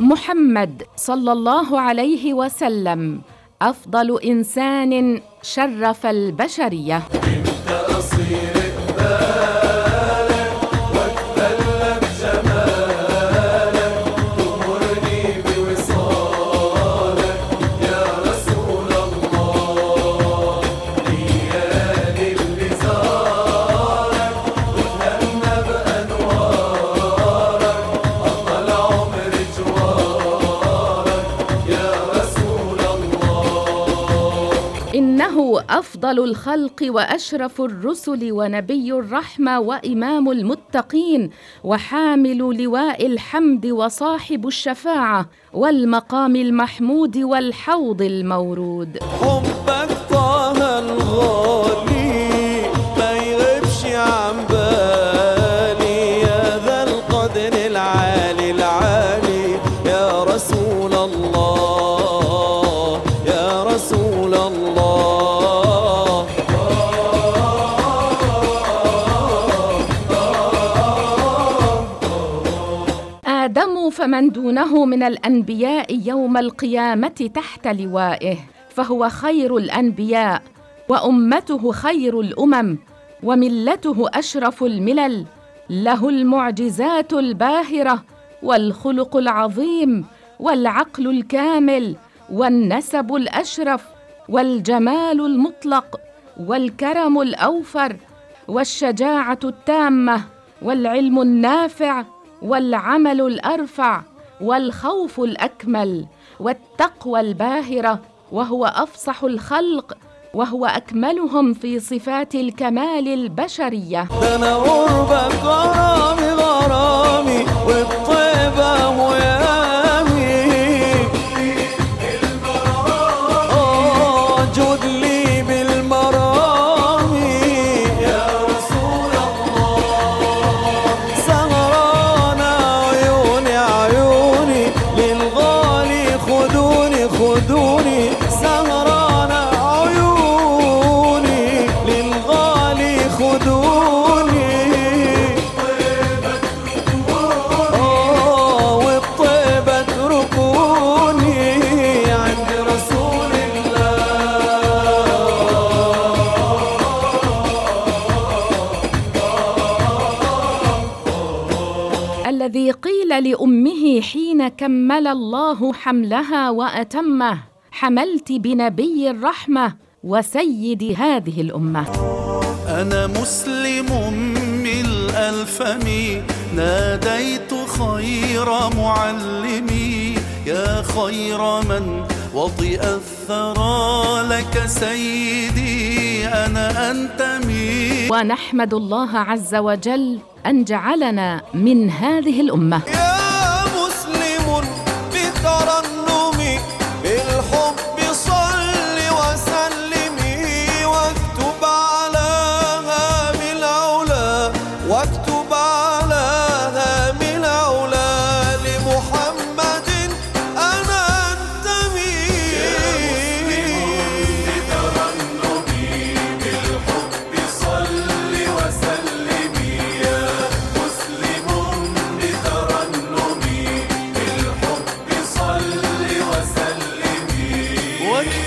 محمد صلى الله عليه وسلم أفضل إنسان شرف البشرية. أفضل الخلق وأشرف الرسل ونبي الرحمة وإمام المتقين وحامل لواء الحمد وصاحب الشفاعة والمقام المحمود والحوض المورود. حبك طه الغالي ما يغيبش عن بالي يا ذا القدر العالي العالي. فمن دونه من الأنبياء يوم القيامة تحت لوائه فهو خير الأنبياء وأمته خير الأمم وملته أشرف الملل له المعجزات الباهرة والخلق العظيم والعقل الكامل والنسب الأشرف والجمال المطلق والكرم الأوفر والشجاعة التامة والعلم النافع والعمل الأرفع والخوف الأكمل والتقوى الباهرة وهو أفصح الخلق وهو أكملهم في صفات الكمال البشرية. الذي قيل لأمه حين كمل الله حملها وأتمه حملت بنبي الرحمة وسيد هذه الأمة. أنا مسلم ملء الفم ناديت خير معلمي. يا خير من وطئ الثرى لك سيدي أنا انتمي ونحمد الله عز وجل أن جعلنا من هذه الأمة. يا مسلم بترنم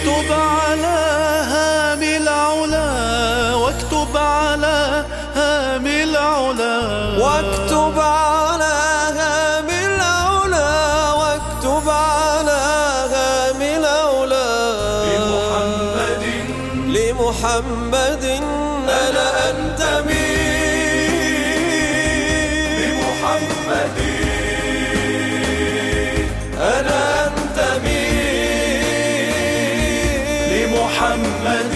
واكتب على هام العلا واكتب على هام العلا. واكتب على هام العلا واكتب على هام العلا. لمحمد. لمحمد أنا انتمي لمحمد لمحمد